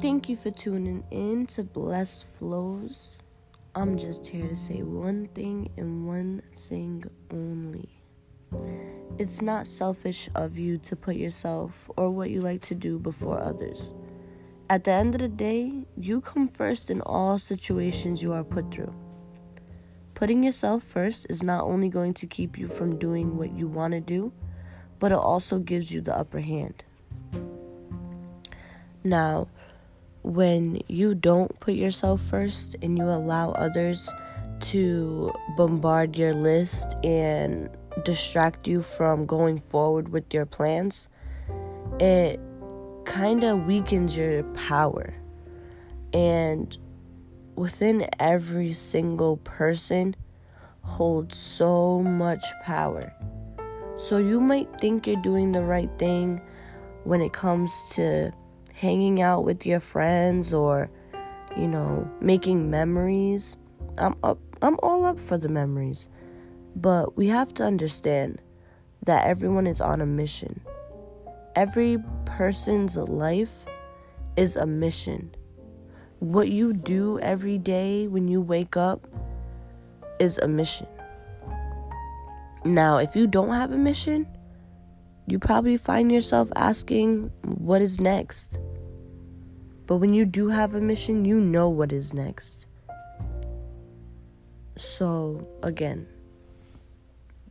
Thank you for tuning in to Blessed Flows. I'm just here to say one thing and one thing only. It's not selfish of you to put yourself or what you like to do before others. At the end of the day, you come first in all situations you are put through. Putting yourself first is not only going to keep you from doing what you want to do, but it also gives you the upper hand. Now, when you don't put yourself first and you allow others to bombard your list and distract you from going forward with your plans, it kind of weakens your power. And within every single person holds so much power. So you might think you're doing the right thing when it comes to hanging out with your friends or you know, making memories. I'm up I'm all up for the memories. But we have to understand that everyone is on a mission. Every person's life is a mission. What you do every day when you wake up is a mission. Now, if you don't have a mission, you probably find yourself asking, What is next? But when you do have a mission, you know what is next. So, again,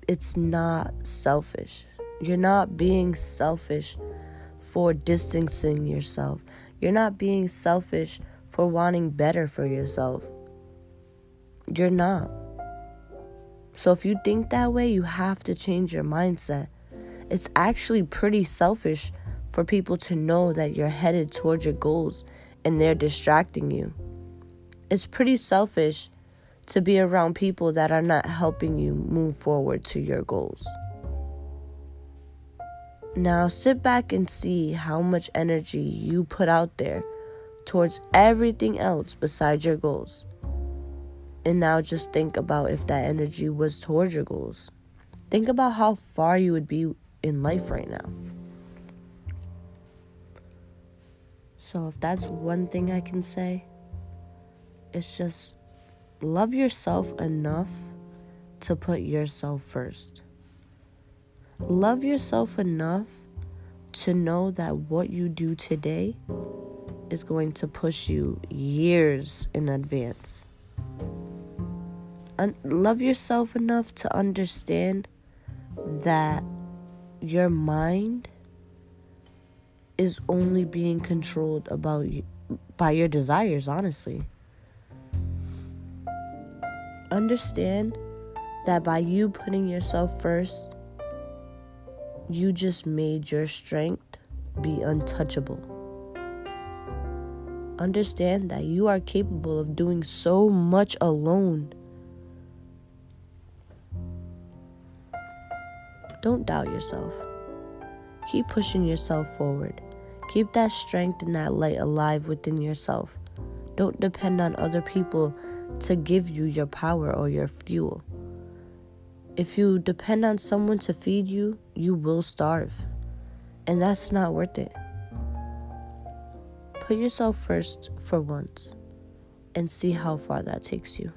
it's not selfish. You're not being selfish for distancing yourself. You're not being selfish for wanting better for yourself. You're not. So if you think that way, you have to change your mindset. It's actually pretty selfish for people to know that you're headed towards your goals and they're distracting you. It's pretty selfish to be around people that are not helping you move forward to your goals. Now sit back and see how much energy you put out there towards everything else besides your goals. And now just think about if that energy was towards your goals. Think about how far you would be in life right now. So, if that's one thing I can say, it's just love yourself enough to put yourself first. Love yourself enough to know that what you do today is going to push you years in advance. Un- love yourself enough to understand that your mind is only being controlled about you, by your desires, honestly. Understand that by you putting yourself first, you just made your strength be untouchable. Understand that you are capable of doing so much alone. Don't doubt yourself. Keep pushing yourself forward. Keep that strength and that light alive within yourself. Don't depend on other people to give you your power or your fuel. If you depend on someone to feed you, you will starve. And that's not worth it. Put yourself first for once and see how far that takes you.